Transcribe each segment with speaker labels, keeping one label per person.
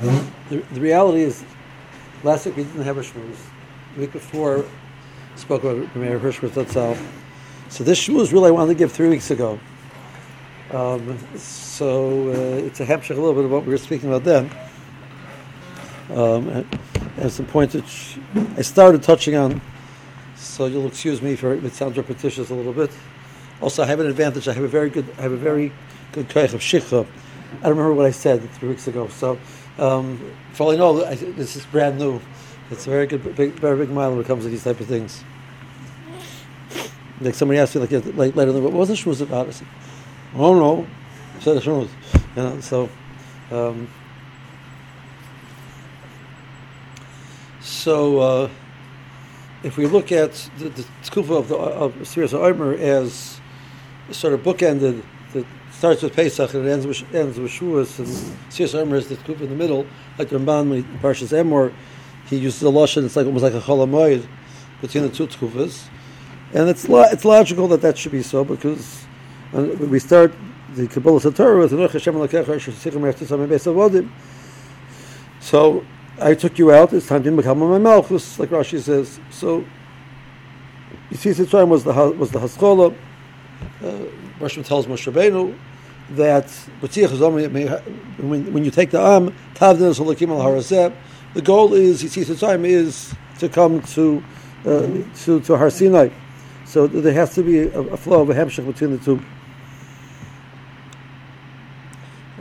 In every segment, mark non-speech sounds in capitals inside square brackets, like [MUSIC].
Speaker 1: The, the reality is, last week we didn't have a shmooze. The week before, spoke about Meir Hirschberg Zatzal. So this shmooze really I wanted to give three weeks ago. Um, so uh, it's a hapshach a little bit of what we were speaking about then. Um, and, and some points which I started touching on, so you'll excuse me for it sounds repetitious a little bit. Also, I have an advantage. I have a very good, I have a very good koich of shikha. I don't remember what I said three weeks ago. So, um, for all I know, I, this is brand new. It's a very good, big, very big mile when it comes to these type of things. Like somebody asked me, like, like later, what was the shmuz about? I said, oh no, I said the shmuz. You know, so. Um, so, uh, if we look at the, the of the of Sefiras Omer as sort of bookended, starts with Pesach and it ends with ends with Shavuos, and Sefiras Omer is the tkufa in the middle, like Ramban when he Parshas Emor, he uses a lashon. It's like almost like a cholamoid between the two tkufas, and it's lo- it's logical that that should be so because when we start the Kabbalah Satorah with So I took you out. It's time to become my malchus, like Rashi says. So Yetzias Mitzrayim was the was the haskola. Uh, Rashi tells Moshe Rabbeinu that when, you take the am tavdin al harazeh, the goal is Yetzias Mitzrayim is to come to uh, to to Har Sinai. So there has to be a, a flow of a hemshech between the two.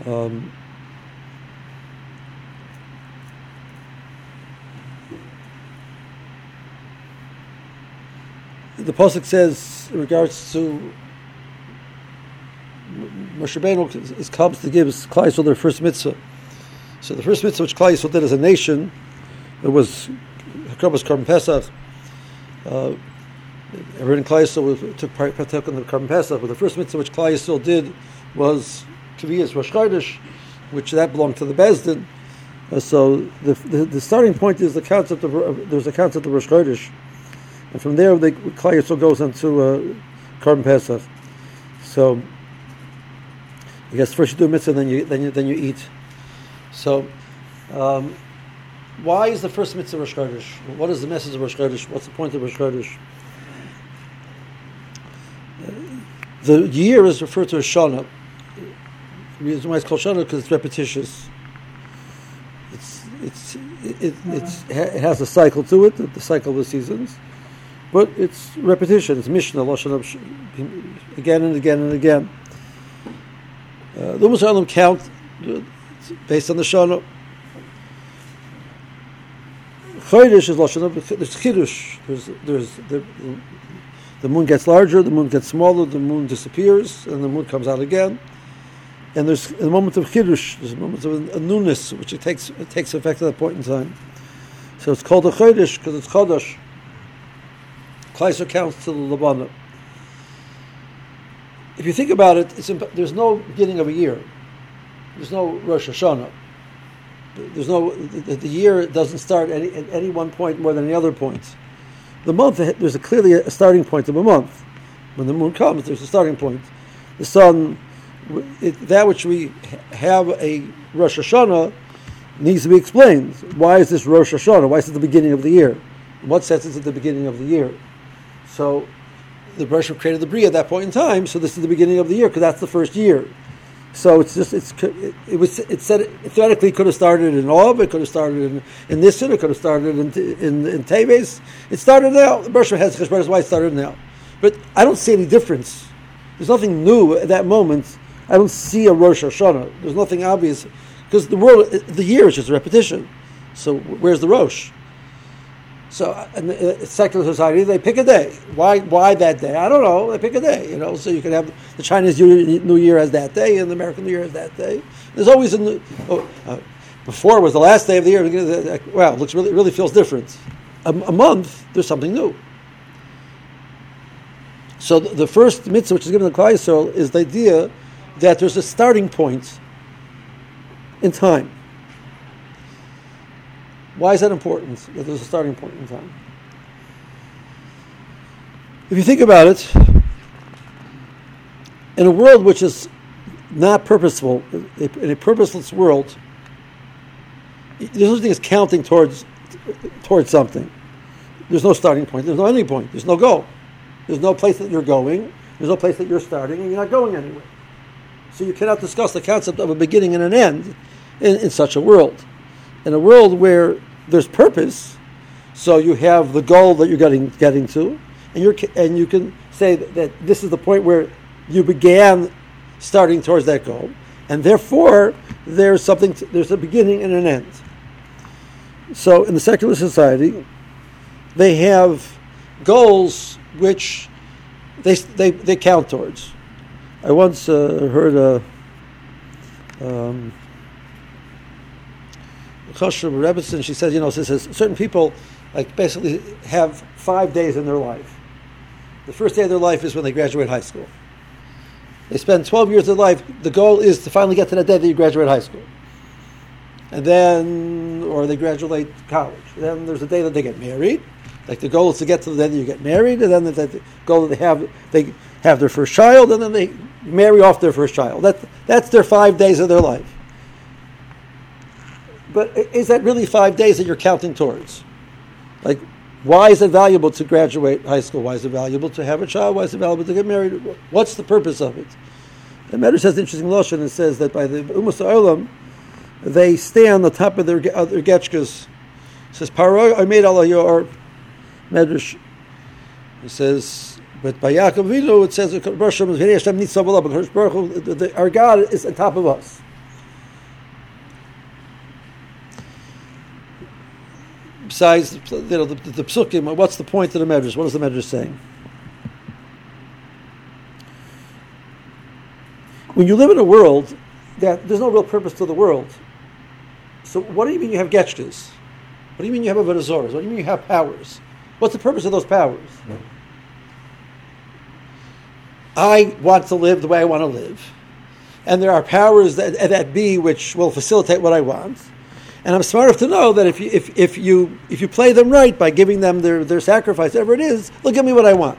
Speaker 1: Um, the pasuk says in regards to Moshe Rabbeinu is comes to give Klal Yisrael their first mitzvah. So the first mitzvah which Klal Yisrael did as a nation, it was Hakrabas Korban Pesach. Uh, everyone in Klal Yisrael took part in the Korban Pesach, but the first mitzvah which Klal Yisrael did was Kviyas Rosh Chodesh, which that belonged to the Beis Din. Uh, so the, the, the starting point is the concept of uh, there's a concept of Rosh Chodesh. And from there, the Klal Yisrael goes into uh, Korban Pesach. So, I guess first you do mitzvah, then you then you then you eat. So, um, why is the first mitzvah Rosh Chodesh? What is the message of Rosh Chodesh? What's the point of Rosh Chodesh? The year is referred to as Shana. The reason why it's called Shana because it's repetitious. It's it's it, it's, it has a cycle to it, the cycle of the seasons. But it's repetition, it's Mishnah, Lashon again and again and again. Uh, the Muslim count based on the Shana. Chodesh is Lashon there's Chiddush, there's, there's, the, the moon gets larger, the moon gets smaller, the moon disappears, and the moon comes out again. And there's a moment of Chiddush, there's a moment of a, newness, which it takes, it takes effect at that point in time. So it's called a Chodesh because it's Chodesh. Kleiser counts to the Labana. If you think about it, imp- there's no beginning of a year. There's no Rosh Hashanah. There's no the, the year doesn't start any, at any one point more than any other point. The month there's a clearly a starting point of a month. When the moon comes, there's a starting point. The sun, it, that which we have a Rosh Hashanah needs to be explained. Why is this Rosh Hashanah? Why is it the beginning of the year? In what sense is it the beginning of the year? So the Bereshit created the Bria at that point in time. So this is the beginning of the year because that's the first year. So it's just it's it, it was it said it theoretically could have started in Av, it could have started in in Nisan, it could have started in in, in Teves. It started now. The Bereshit has Cheshbon is why it started now. But I don't see any difference. There's nothing new at that moment. I don't see a Rosh Hashanah. There's nothing obvious because the world, the year is just a repetition. So where's the Rosh? So uh, in the secular society, they pick a day. Why? Why that day? I don't know. They pick a day. You know, so you can have the Chinese New Year as that day, and the American New Year as that day. There's always a new. Oh, uh, before was the last day of the year. Well, it looks really really feels different. A, a month, there's something new. So the, the first mitzvah which is given to Klal is the idea that there's a starting point in time. Why is that important? That there's a starting point in time. If you think about it, in a world which is not purposeful, in a purposeless world, there's no thing as counting towards towards something. There's no starting point. There's no ending point. There's no goal. There's no place that you're going. There's no place that you're starting, and you're not going anywhere. So you cannot discuss the concept of a beginning and an end in, in such a world. In a world where there's purpose, so you have the goal that you're getting getting to, and you and you can say that, that this is the point where you began starting towards that goal, and therefore there's something. To, there's a beginning and an end. So in the secular society, they have goals which they they, they count towards. I once uh, heard a. Um, Choshev Rebbetzin, she says, you know, she says certain people like basically have five days in their life. The first day of their life is when they graduate high school. They spend 12 years of their life. The goal is to finally get to that day that you graduate high school. And then, or they graduate college. Then there's a day that they get married. Like the goal is to get to the day that you get married, and then the, the goal that they have, they have their first child, and then they marry off their first child. That, that's their five days of their life. But is that really five days that you're counting towards? Like, why is it valuable to graduate high school? Why is it valuable to have a child? Why is it valuable to get married? What's the purpose of it? The Medrash has an interesting lotion and says that by the Umas Olam, they stay on the top of their, of their getchkas. It says, Paro I made all of your Medrash. It says, but by Yaakov Avinu, it says, our God is on top of us. Besides you know, the, the, the psukim, what's the point of the medrash? What is the medrash saying? When you live in a world that there's no real purpose to the world, so what do you mean you have getchkas? What do you mean you have avodazoras? What do you mean you have powers? What's the purpose of those powers? I want to live the way I want to live. And there are powers that, that be which will facilitate what I want. And I'm smart enough to know that if you, if, if you, if you play them right by giving them their, their sacrifice, whatever it is, they'll give me what I want.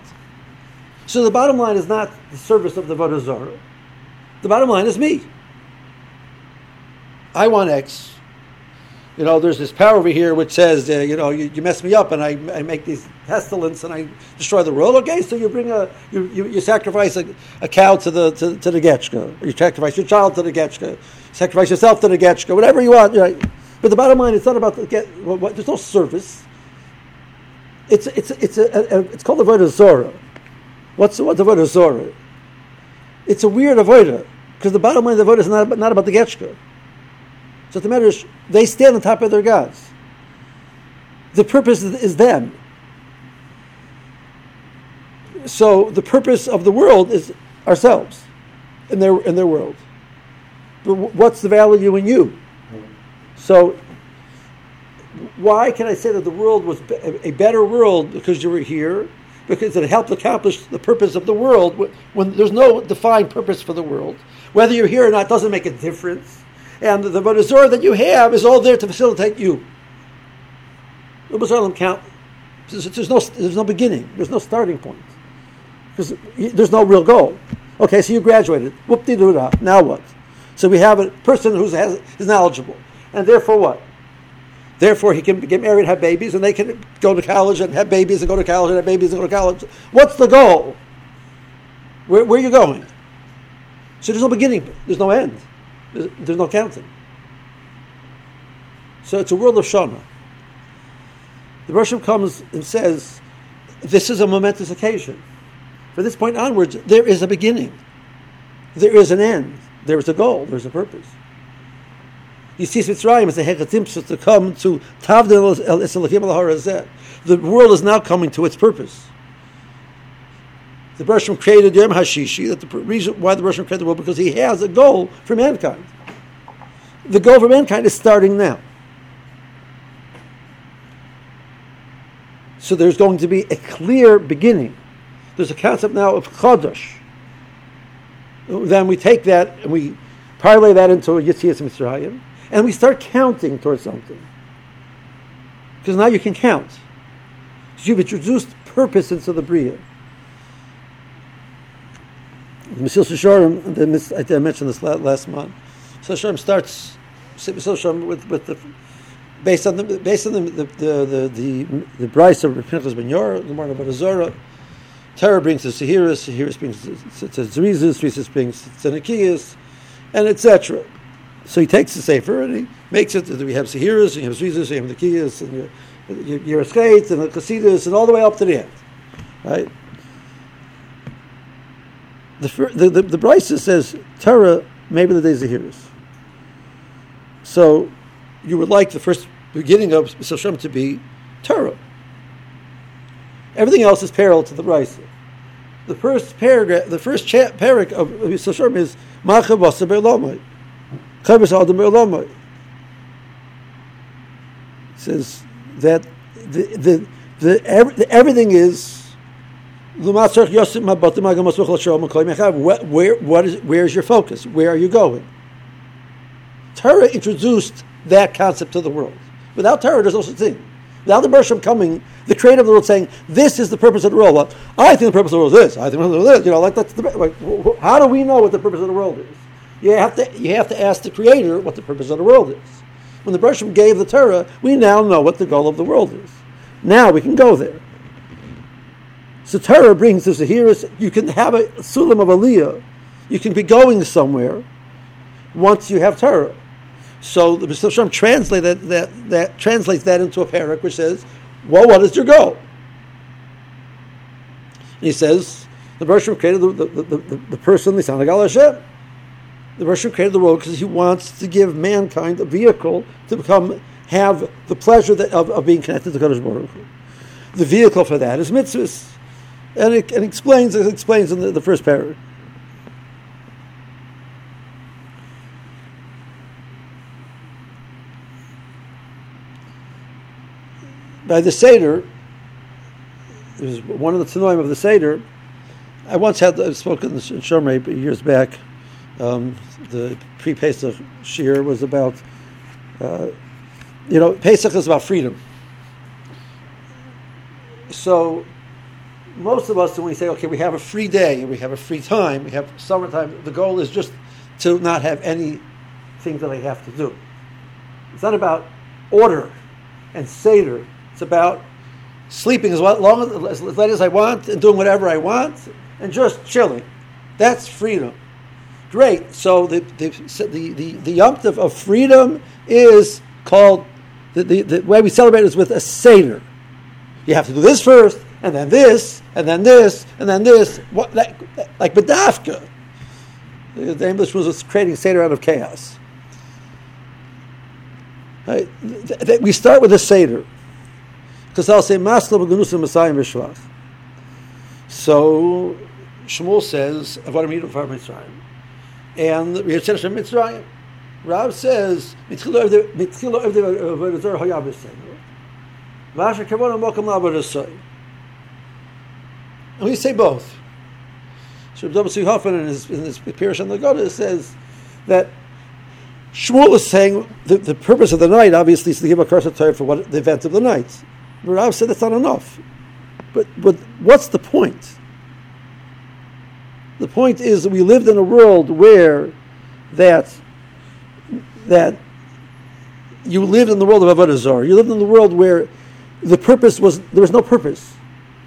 Speaker 1: So the bottom line is not the service of the Vodazara. The bottom line is me. I want X. You know, there's this power over here which says, uh, you know, you, you, mess me up and I, I make these pestilence and I destroy the world. Okay, so you bring a, you, you, you sacrifice a, a, cow to the to, to the getchka. You sacrifice your child to the getchka. Sacrifice yourself to the getchka. Whatever you want. You know, but the bottom line, it's not about the get. What, there's no service. It's it's it's a, a, a it's called the avodah zora. What's what's the avodah zora? It's a weird avodah because the bottom line of the avodah is not not about the getchka. So the matter is, they stand on top of their gods. The purpose is them. So the purpose of the world is ourselves, in their in their world. But what's the value in you? So, why can I say that the world was a better world because you were here? Because it helped accomplish the purpose of the world when there's no defined purpose for the world. Whether you're here or not doesn't make a difference. And the Vodazor that you have is all there to facilitate you. The count. There's no, there's no beginning. There's no starting point. Because there's no real goal. Okay, so you graduated. Whoop de doo Now what? So we have a person who is knowledgeable and therefore what? Therefore, he can get married, and have babies, and they can go to college and have babies, and go to college and have babies and go to college. What's the goal? Where, where are you going? So there's no beginning, there's no end, there's, there's no counting. So it's a world of Shana. The Russian comes and says, This is a momentous occasion. From this point onwards, there is a beginning, there is an end, there is a goal, there's a purpose. Yetzias Mitzrayim as a hechatim to come to Tavdil el Isalakim al The world is now coming to its purpose. The Bershom created Yom Hashishi, that the reason why the Bershom created the world, because he has a goal for mankind. The goal for mankind is starting now. So there's going to be a clear beginning. There's a concept now of Chodesh. Then we take that and we parlay that into Yitzias Mitzrayim and we start counting towards something. Because now you can count. Because you've introduced purpose into the Bria. The Mesil Shisharim, I mentioned this last month. Shisharim starts with, with the based on the based on the the the the, the, the Brisa of Pinchas Ben Yair, the Azora. Torah brings to Zehirus, Zehirus brings to Zerizus, Zerizus brings to Tzenikias, and etc. So he takes the Sefer and he makes it that we have Zehirus, and you have Zerizus, you have the Kiyas, and your, your Eskates, and the Chasidus, and all the way up to the end. Right? The, the, the, the Brisa says, Torah, maybe the days of Zehirus. So you would like the first beginning of Shem to be Torah. Everything else is parallel to the Brisa. The first paragraph, the first cha- parak of Shem is Macha Basa Chavas Adam Be'elamai. says that the, the, the, every, the everything is where, where, what is, where's your focus? Where are you going? Torah introduced that concept to the world. Without Torah, there's no such thing. Without the Bershom coming, the creator of the world saying, "This is the purpose of the world." I think the purpose of the world is this. I think the the world is this. You know, like that's the. Like, how do we know what the purpose of the world is? You have to you have to ask the creator what the purpose of the world is. When the Bershom gave the Torah, we now know what the goal of the world is. Now we can go there. So Torah brings us here is you can have a sulam of aliyah. You can be going somewhere once you have Torah. So the Mr. Shem translate that, that, that translates that into a parak which says, well, what is your goal? And he says, the Bershom created the, the, the, the, the person, the son of Hashem. The Bershom created the world because he wants to give mankind a vehicle to become, have the pleasure that, of, of being connected to Kadosh Baruch Hu. The vehicle for that is mitzvahs. And it, and explains, it explains in the, the first paragraph. by the Seder, it was one of the Tanoim of the Seder. I once had spoken in Shomrei years back. Um, the pre-Pesach shir was about, uh, you know, Pesach is about freedom. So most of us, when we say, okay, we have a free day and we have a free time, we have summertime, the goal is just to not have anything that I have to do. It's not about order and Seder it's about sleeping as long as, as late as I want and doing whatever I want and just chilling. That's freedom. Great. So the the the the, the of freedom is called the, the, the way we celebrate is with a seder. You have to do this first, and then this, and then this, and then this. What like like Bedafka. The English was creating seder out of chaos. Right? We start with a seder. Because I'll say Masla b'genusim Messiah Mishvach. So Shmuel says Avodim Yidum Far Mitzrayim, and Riyatzeh Shem Mitzrayim. Rav says Mitchilo Evde Avodah Hoyav B'Seinu. Vasher Kavon Mokam Labodah And we say both. So W. Hoffman in his, in his Pirish on the Goda says that Shmuel is saying the, the purpose of the night, obviously, is to give a curse of Torah for what the event of the night. Rav said that's not enough. But, but what's the point? The point is that we lived in a world where that, that you lived in the world of Avodah Zarah. You lived in the world where the purpose was, there was no purpose.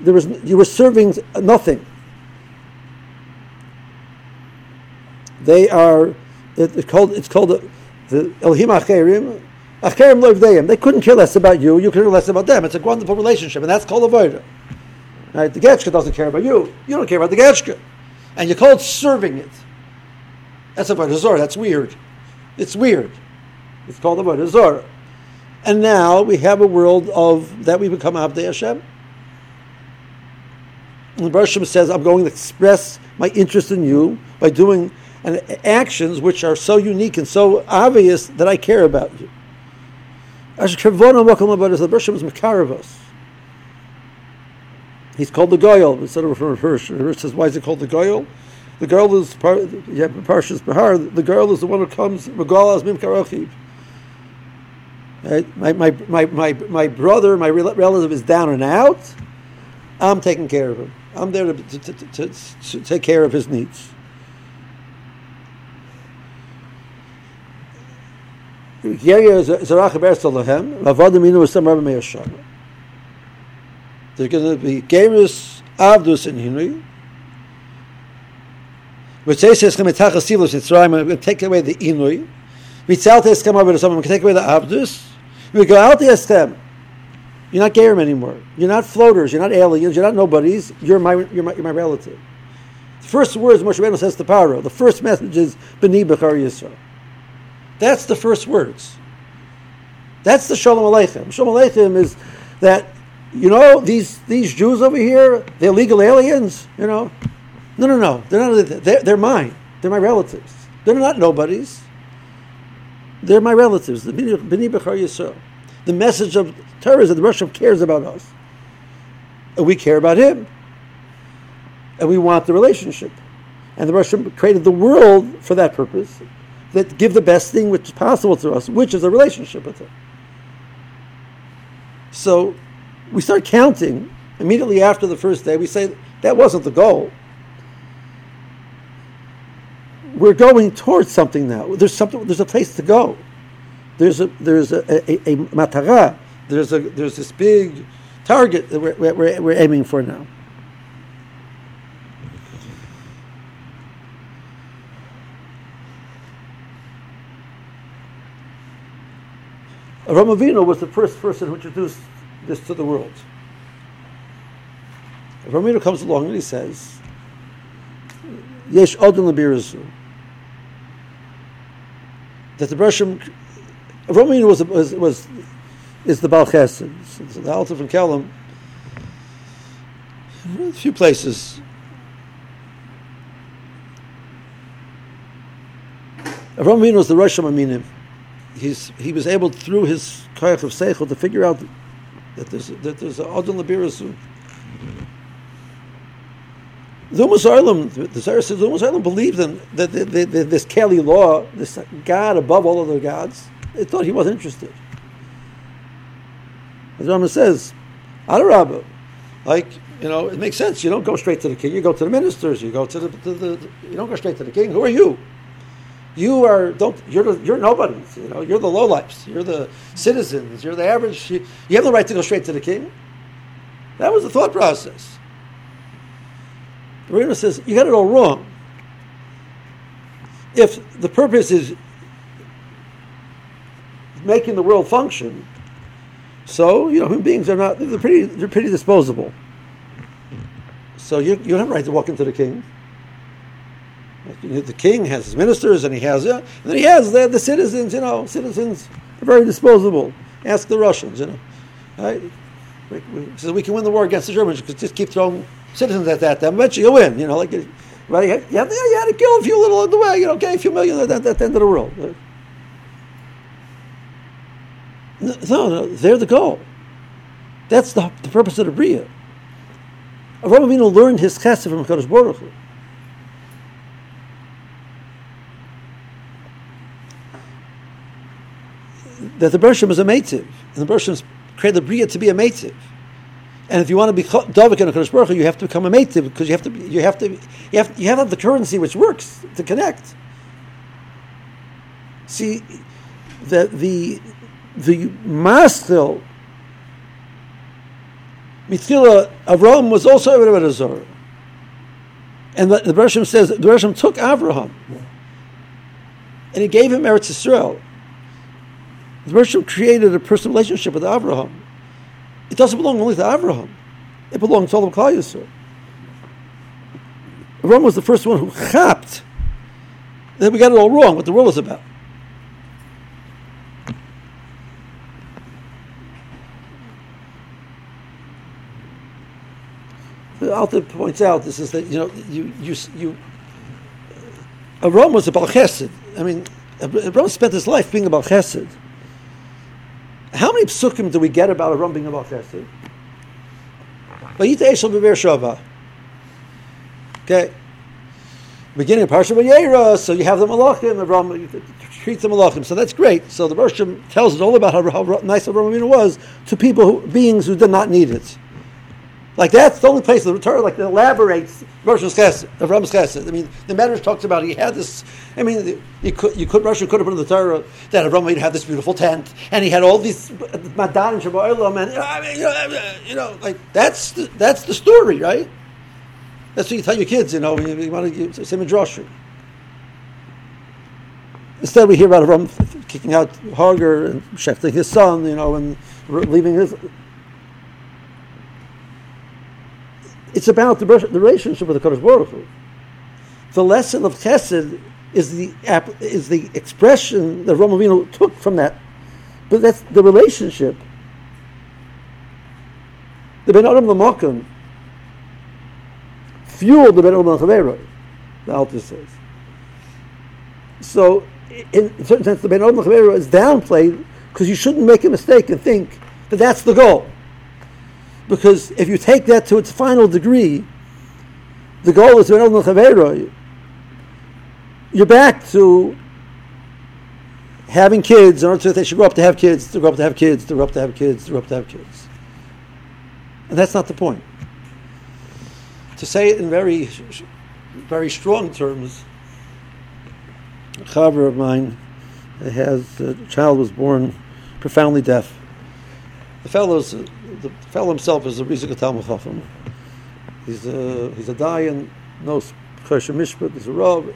Speaker 1: There was, you were serving nothing. They are, it, it's called, it's called the, the Elohim Acherim, they couldn't care less about you, you could care less about them. It's a wonderful relationship, and that's called avodah. Right? The Getchka doesn't care about you. You don't care about the Getchka. And you call it serving it. That's avodah zor. That's weird. It's weird. It's called avodah zor. And now we have a world of that we become Abdei Hashem. And the Bershom says, I'm going to express my interest in you by doing actions which are so unique and so obvious that I care about you. The Bershom is Makaravos. He's called the Goyal instead of Hirsch. Hirsch says, why is it called the Goyal? The girl is yeah, Parshas Bahar. The girl is the one who comes? My, my, my, my, my brother, my relative is down and out. I'm taking care of him. I'm there to, to, to, to take care of his needs. There's going to be Gerus, Avdus, and Hinui. Which says it's going to take away the Inui. Mitzal Teskem over to someone, we can take away the Avdus. We go out the Eskem. You're not Gerim anymore. You're not floaters. You're not aliens. You're not nobodies. You're my, you're my, you're my relative. The first words Moshe Rabbeinu says to Paro, the first message is B'ni Bechar Yisrael. That's the first words. That's the Shalom Aleichem. Shalom Aleichem is that, you know, these, these Jews over here, they're legal aliens, you know. No, no, no. They're not, they're, they're mine. They're my relatives. They're not nobodies. They're my relatives. The B'ni Bechar Yisrael. The message of Torah is that the Russian cares about us. And we care about him. And we want the relationship. And the Russian created the world for that purpose that give the best thing which is possible to us, which is a relationship with Him. So we start counting immediately after the first day. We say that wasn't the goal. We're going towards something now. There's something. There's a place to go. There's a there's a, a, a matara. There's a there's this big target that we're, we're, we're aiming for now. Avinu was the first person who introduced this to the world. Avinu comes along and he says, Yesh Odin Labirazu. That the Bershom, Avraham was, was, was, is the Baal Chesed. So the Alta from Kelm, a few places. Avinu was the Rosh Haminim he's, he was able through his koyach of seichel to figure out that there's that there's a adon labirasu. The Umas the Sarah says the Umas believed in that the, the, this Kali law, this God above all other gods. They thought he wasn't interested. As Rama says, Adarabba, like you know, it makes sense. You don't go straight to the king. You go to the ministers. You go to the, to the you don't go straight to the king. Who are you? You are don't you're the, you're nobodies. You know you're the lowlifes. You're the citizens. You're the average. You, you have the right to go straight to the king. That was the thought process. The says you got it all wrong. If the purpose is making the world function, so you know human beings are not they're pretty they're pretty disposable. So you, you have a right to walk into the king. The king has his ministers, and he has, uh, and then he has the, the citizens. You know, citizens are very disposable. Ask the Russians. You know, right? We, we, so we can win the war against the Germans. Because just keep throwing citizens at that. Then eventually you'll win. You know, like right? You, you, had, you had to kill a few little on the way. You know, okay, a few million at, at, at the end of the world. No, no, they're the goal. That's the, the purpose of the Bria. Avraham Avinu learned his chesed from Hakadosh Baruch Hu. That the Bershom is a Meitiv. And the Bershom created the Bria to be a Meitiv. And if you want to be Dovik and Kodesh Baruch you have to become a Meitiv because you have to you have to you have you have the currency which works to connect. See, the the the Mastil Mithila Avram was also a Azor. And the, the says the Bershom took Avraham and he gave him Eretz Yisrael. The Bershom created a personal relationship with Abraham. It doesn't belong only to Abraham. It belongs to all of Klal Yisrael. Abraham was the first one who chapped. Then we got it all wrong, what the world is about. The author points out this is that you know you you you. Abraham was a Balchesed. I mean, Abraham spent his life being a Balchesed. How many psukim do we get about Avram being about chesed? Okay. Beginning of Parsha Vayera, so you have the Malachim, Avram treats the Malachim, so that's great. So the Roshim tells us all about how, how nice Avram was to people, who, beings who did not need it. Like that's the only place the Torah like elaborates Rambam's Chesed. I mean, the Medrash talks about he had this. I mean, you could you could Rosh could have put in the Torah that Avraham had this beautiful tent, and he had all these madan and Shabbat and I mean, you know, you know, like that's the, that's the story, right? That's what you tell your kids, you know, you, you want to say Midrash. Instead, we hear about Avraham kicking out Hagar and shechting his son, you know, and leaving his It's about the, the relationship with the Kodesh Baruch Hu. The lesson of Chesed is the is the expression that Rambam took from that, but that's the relationship. The Ben Adam Lamakam fueled the Ben Adam Chavera, the Alter says. So, in a certain sense, the Ben Adam Chavera is downplayed because you shouldn't make a mistake and think that that's the goal. Because if you take that to its final degree, the goal is to you're back to having kids in order to they should grow up to have kids, to grow up to have kids, to grow up to have kids, to grow up to have kids. And that's not the point. To say it in very, very strong terms, a chaver of mine has a child was born profoundly deaf. The fellow's the fellow himself is a Rizika Talmud Chacham. He's a, he's a Dayan, knows Choshen Mishpat, he's a Rav.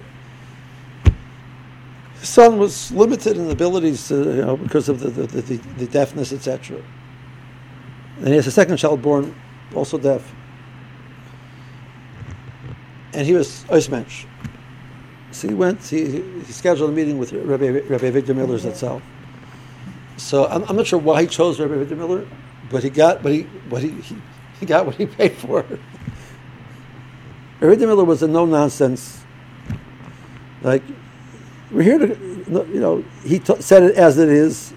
Speaker 1: His son was limited in abilities to, you know, because of the, the, the, the deafness, etc. And he has a second child born, also deaf. And he was Oismensch. So he went, he, he scheduled a meeting with Rabbi, Rabbi Avigdor Miller's itself. So I'm, I'm, not sure why he chose Rabbi Avigdor Miller but he got but he but he, he, he got what he [LAUGHS] paid for. Rabbi Miller was a no nonsense. Like we're here to, you know, he t- said it as it is,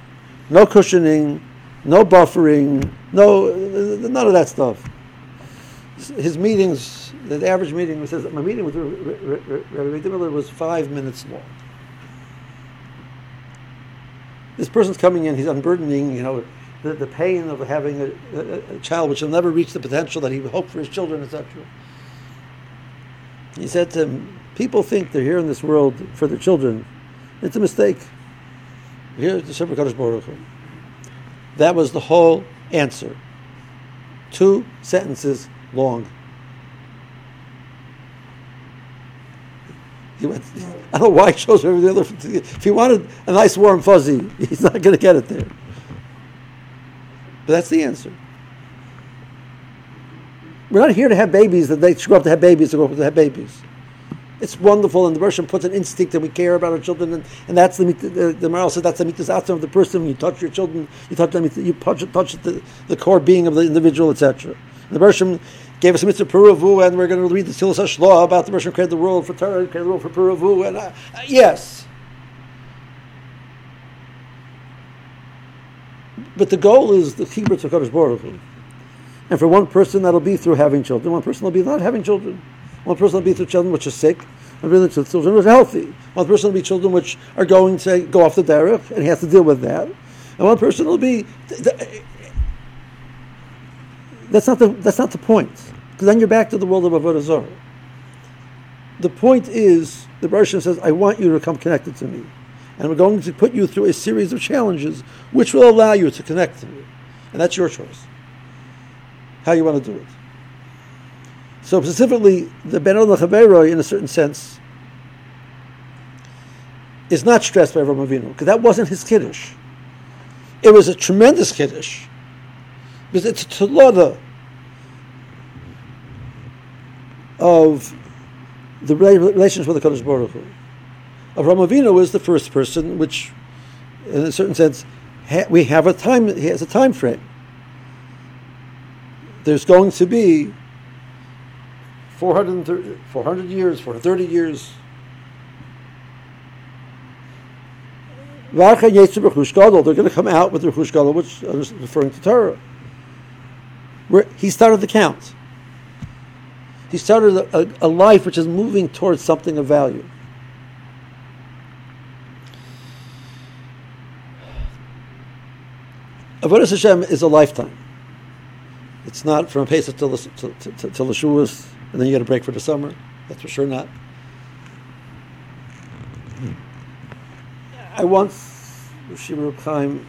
Speaker 1: no cushioning, no buffering, no none of that stuff. His meetings, the average meeting, he says my meeting with Rabbi Miller was five minutes long. This person's coming in, he's unburdening, you know, the, the pain of having a, a, a child which will never reach the potential that he would hope for his children, etc. He said to him, People think they're here in this world for their children. It's a mistake. Here's the Sefer Kadosh Baruch. That was the whole answer. Two sentences long. He went, [LAUGHS] I don't know why he chose everything other. If he wanted a nice warm fuzzy, [LAUGHS] he's not going to get it there. But that's the answer. We're not here to have babies that they grow up to have babies to grow up to have babies. It's wonderful, and the Russian puts an instinct that we care about our children, and, and that's the the, the moral said that's the mitzvah of the person. When you touch your children, you touch them, you touch, touch the, the core being of the individual, etc. The Russian gave us a mitzvah Puravu, and we're going to read the Silas Hashlah about the Russian created the world for Torah, created the world for Puravu, and uh, yes, But the goal is the chibur to Kadosh Baruch Hu. And for one person, that'll be through having children. One person will be not having children. One person will be through children which are sick. One person through children which are healthy. One person will be children which are going to go off the derech, and he has to deal with that. And one person will be. That's not the, that's not the point. Because then you're back to the world of Avodah Zarah. The point is, the Baruch says, I want you to come connected to me and we're going to put you through a series of challenges which will allow you to connect to me. And that's your choice. How you want to do it. So specifically, the Ben Chaveroi, in a certain sense, is not stressed by Avraham Avinu, because that wasn't his kiddush. It was a tremendous kiddush, because it's a toloda of the relations with the Kodesh Baruch Hu. Avram Avinu is the first person, which, in a certain sense, ha- we have a time. He has a time frame. There's going to be 400, 400 years, 430 years. They're going to come out with the Rechush Gadol, which is referring to Torah. Where he started the count. He started a, a, a life which is moving towards something of value. Avodah Hashem is a lifetime. It's not from Pesach till the, till, till, the Shavuos, and then you get a break for the summer. That's for sure not. I once, Shimon Chaim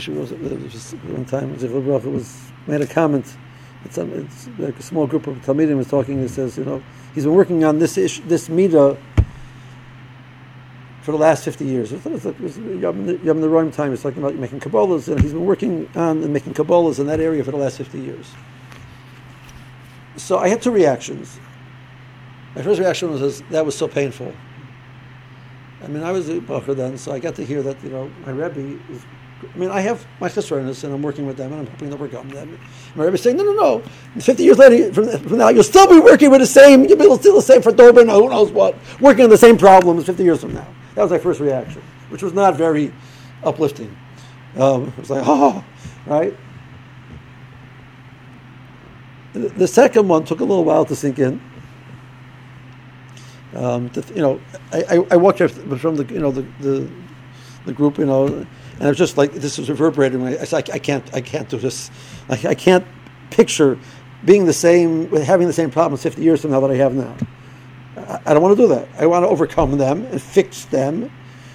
Speaker 1: she was, one time, was made a comment. It's, a, it's like a small group of Talmidim was talking. He says, you know, he's been working on this ish, this midah for the last 50 years. It was, it was Yom Rome time, he's talking about making Kabbalahs, and he's been working on and making Kabbalahs in that area for the last 50 years. So I had two reactions. My first reaction was that was so painful. I mean, I was a bacher then, so I got to hear that, you know, my Rebbe is. I mean, I have my chesronis, and I'm working with them, and I'm hoping they'll overcome them. My Rebbe is saying, no, no, no. 50 years later, from, from now, you'll still be working with the same, you'll be still the same for Dober, who knows what, working on the same problems 50 years from now. That was my first reaction, which was not very uplifting. Um, it was like, [LAUGHS] oh, right? The second one took a little while to sink in. Um, the, you know, I, I, I walked from the you know the, the, the group, you know, and it was just like this was reverberating. I said, I, I can't, I can't do this. I, I can't picture being the same, having the same problems 50 years from now that I have now. I, don't want to do that. I want to overcome them and fix them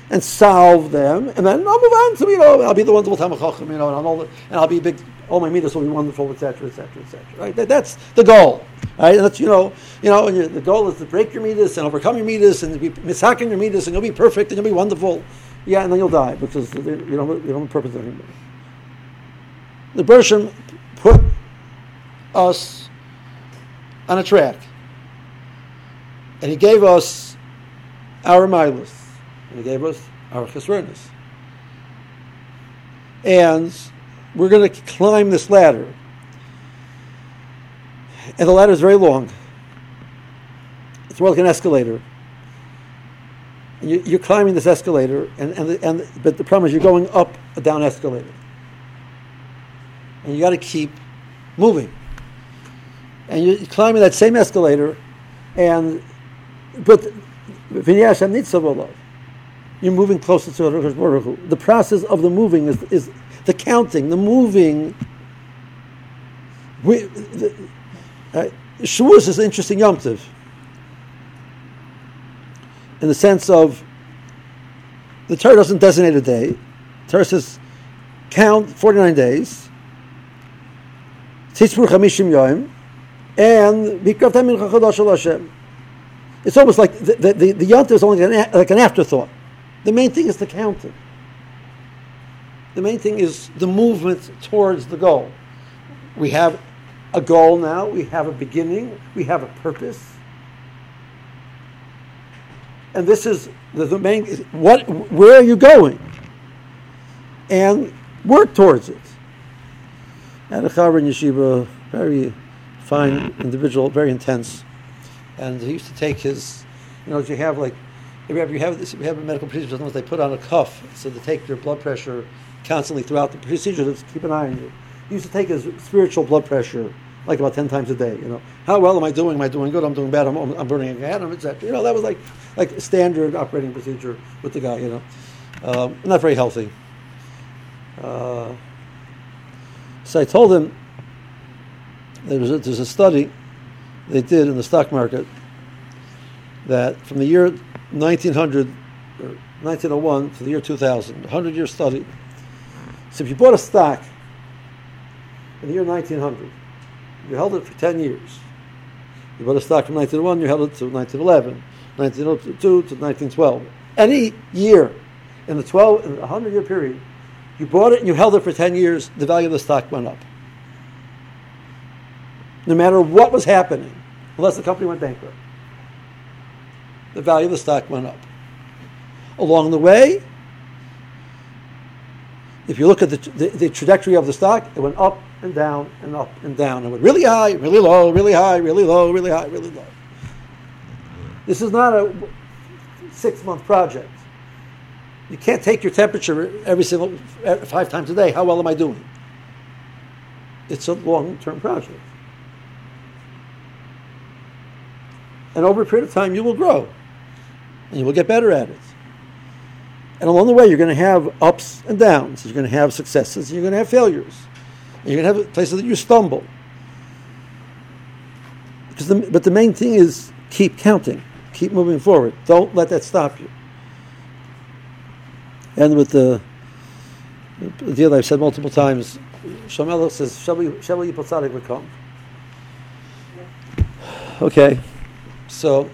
Speaker 1: and solve them, and then I'll move on. So you know, I'll be the one that will tell you know, and I'll, and I'll be big. All my meters will be wonderful, etc., etc., etc. Right? That, that's the goal. Right? And that's you know, you know, the goal is to break your meters and overcome your meters and be mishaking your meters, and you'll be perfect and you'll be wonderful. Yeah, and then you'll die because you don't you don't have purpose anymore. The Bershom put us on a track, and he gave us our milas and he gave us our chesronis. And we're going to climb this ladder. And the ladder is very long. It's more like an escalator. And you, are climbing this escalator, and, and, the, and but the problem is you're going up a down escalator. And you got to keep moving. And you're climbing that same escalator, and but you're moving closer to Baruch Hu. The process of the moving is, is the counting, the moving. Uh, Shavuos is an interesting Yom Tov in the sense of the Torah doesn't designate a day. The Torah says count 49 days. Titzbur Chamishim Yom and Bikrav Min Chachadash Hashem. It's almost like the, the, the, the is only an, like an afterthought. The main thing is the counting. The main thing is the movement towards the goal. We have a goal now, we have a beginning, we have a purpose. And this is the, the main what where are you going? And work towards it. And a Chaver in Yeshiva, very fine individual, very intense. And he used to take his, you know, if you have like if you have this, if you have a medical procedure, sometimes they put on a cuff so they take your blood pressure constantly throughout the procedure to keep an eye on you. He used to take his spiritual blood pressure like about ten times a day. You know, how well am I doing? Am I doing good? I'm doing bad. I'm, I'm burning a etc. You know, that was like like standard operating procedure with the guy. You know, um, not very healthy. Uh, so I told him there's a, there's a study they did in the stock market that from the year 1900 or 1901 to the year 2000, 100 year study. So if you bought a stock in the year 1900, you held it for 10 years. You bought a stock from 1901, you held it to 1911, 1902 to 1912. Any year in the 12, in the 100 year period, you bought it and you held it for 10 years, the value of the stock went up. No matter what was happening, unless the company went bankrupt the value of the stock went up. Along the way, if you look at the, the, the, trajectory of the stock, it went up and down and up and down. It went really high, really low, really high, really low, really high, really low. This is not a six month project. You can't take your temperature every single five times a day. How well am I doing? It's a long term project. And over a period of time, you will grow and you will get better at it. And along the way, you're going to have ups and downs. You're going to have successes. You're going to have failures. And you're going to have places that you stumble. Because the, but the main thing is keep counting, keep moving forward. Don't let that stop you. And with the, the deal I've said multiple times, Shamelech says, Shall we? Yipal will come. Okay, so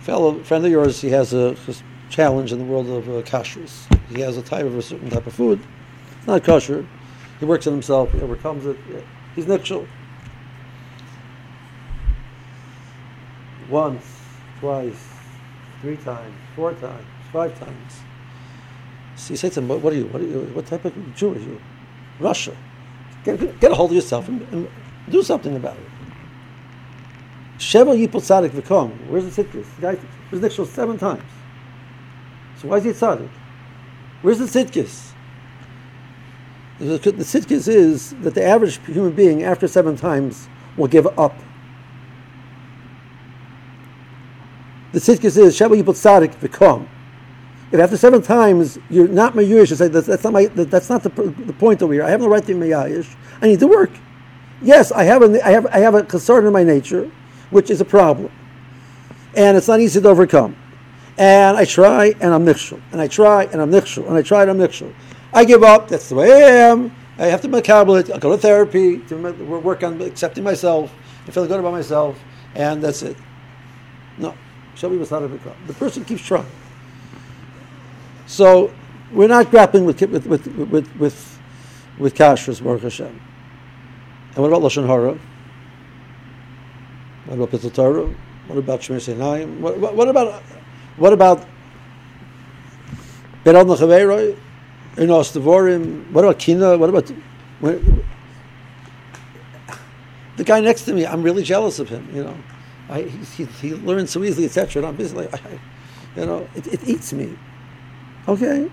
Speaker 1: fellow friend of yours, he has a, challenge in the world of uh, kashrus. He has a type of a certain type of food, it's not kosher. He works on himself. He overcomes it. He's nikshel. Once, twice, three times, four times, five times. So you say to him, "What, what are you? What, are you, what type of Jew are you? Rasha. Get, get a hold of yourself and, and do something about it." Sheva Yipol Tzadik V'kom. Where's the Tzidkis? The guy was nikshel seven times. So why is he Tzadik? Where's the Tzidkis? The, Tzidkis is that the average human being, after seven times, will give up. The Tzidkis is Sheva Yipol Tzadik V'kom. If after seven times you're not Mayush, you say that's, that's not my that's not the, the point over here. I have no right to be Mayayish. I need to work. Yes, I have a I have I have a concern in my nature which is a problem. And it's not easy to overcome. And I try and I'm nichshel. And I try and I'm nichshel. And I try and I'm nichshel. I give up. That's the way I am. I have to makabel it. I go to therapy to work on accepting myself and feeling good about myself. And that's it. No. Sheva Yipol Tzadik V'kom. The person keeps trying. So we're not grappling with with with with with, with kashrus, Baruch Hashem. And what about lashon hara? What about Bitul Torah? What about Shmiras Einayim? What, what, what, about what about Berad Nachaveiroi? Onaas Devorim? What about Kina? What about the guy next to me? I'm really jealous of him. You know, I, he, he learns so easily, etc. And I'm busy like, I, [LAUGHS] you know, it, it eats me. Okay.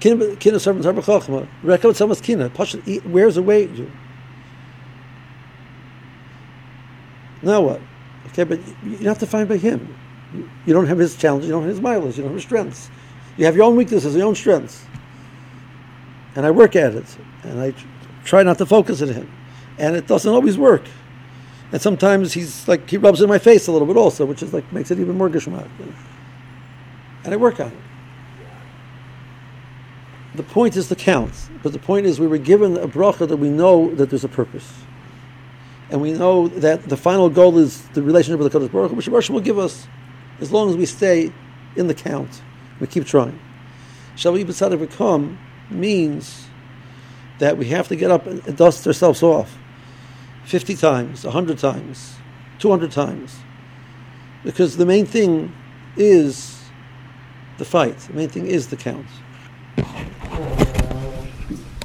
Speaker 1: Kina, kinas sofrim tarbeh chachma. Recommend someone's kina. Where's the way? Now what? Okay, but you have to find by him. You don't have his challenges, you don't have his mileage, you don't have his strengths. You have your own weaknesses, your own strengths. And I work at it, and I try not to focus on him. And it doesn't always work. And sometimes he's like, he rubs in my face a little bit also, which is like, makes it even more gishmak. And I work on it. The point is the count. But the point is we were given a bracha that we know that there's a purpose and we know that the final goal is the relationship with the Kodesh Baruch which Baruch will give us as long as we stay in the count. We keep trying. Sheva Tzadik V'kom means that we have to get up and dust ourselves off 50 times, 100 times, 200 times. Because the main thing is the fight. The main thing is the count.